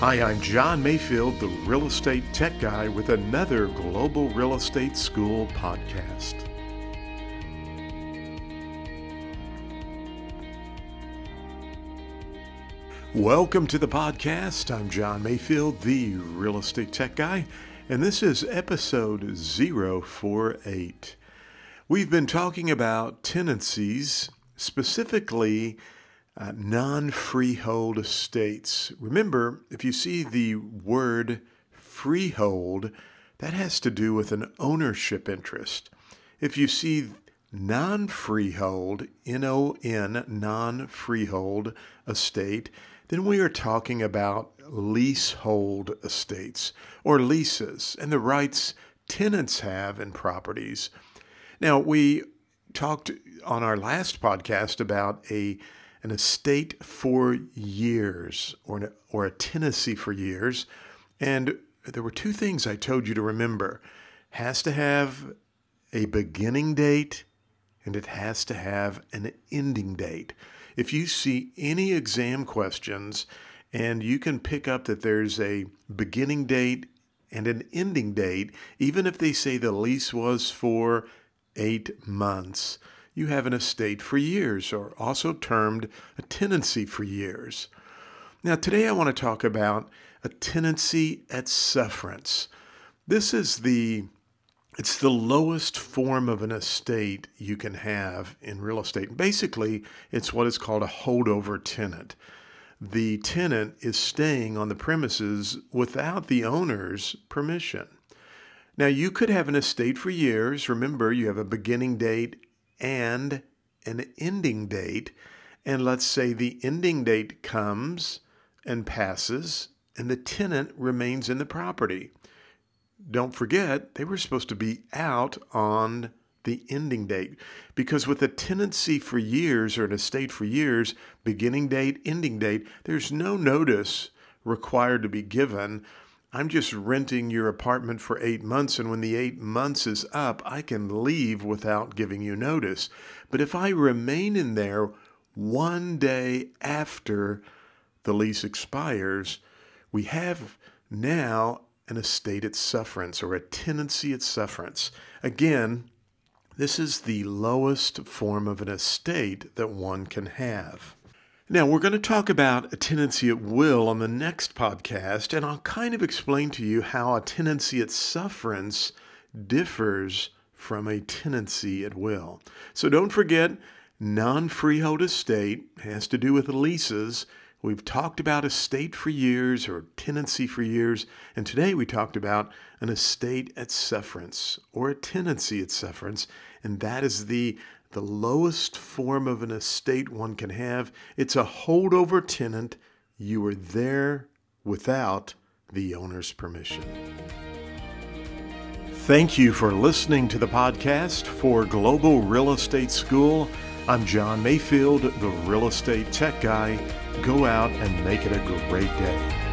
Hi, I'm John Mayfield, the real estate tech guy, with another Global Real Estate School podcast. Welcome to the podcast. I'm John Mayfield, the real estate tech guy, and this is episode 048. We've been talking about tenancies, specifically uh, non freehold estates. Remember, if you see the word freehold, that has to do with an ownership interest. If you see non freehold, N O N, non freehold estate, then we are talking about leasehold estates or leases and the rights tenants have in properties. Now, we talked on our last podcast about a an estate for years or, an, or a tenancy for years. And there were two things I told you to remember. Has to have a beginning date and it has to have an ending date. If you see any exam questions and you can pick up that there's a beginning date and an ending date, even if they say the lease was for eight months, you have an estate for years, or also termed a tenancy for years. Now, today I want to talk about a tenancy at sufferance. This is the it's the lowest form of an estate you can have in real estate. Basically, it's what is called a holdover tenant. The tenant is staying on the premises without the owner's permission. Now, you could have an estate for years. Remember, you have a beginning date and an ending date. And let's say the ending date comes and passes, and the tenant remains in the property. Don't forget, they were supposed to be out on the ending date because with a tenancy for years or an estate for years, beginning date, ending date, there's no notice required to be given I'm just renting your apartment for eight months, and when the eight months is up, I can leave without giving you notice. But if I remain in there one day after the lease expires, we have now an estate at sufferance or a tenancy at sufferance. Again, this is the lowest form of an estate that one can have. Now, we're going to talk about a tenancy at will on the next podcast, and I'll kind of explain to you how a tenancy at sufferance differs from a tenancy at will. So don't forget, non freehold estate has to do with leases. We've talked about estate for years or tenancy for years, and today we talked about an estate at sufferance or a tenancy at sufferance, and that is the the lowest form of an estate one can have. It's a holdover tenant. You are there without the owner's permission. Thank you for listening to the podcast for Global Real Estate School. I'm John Mayfield, the real estate tech guy. Go out and make it a great day.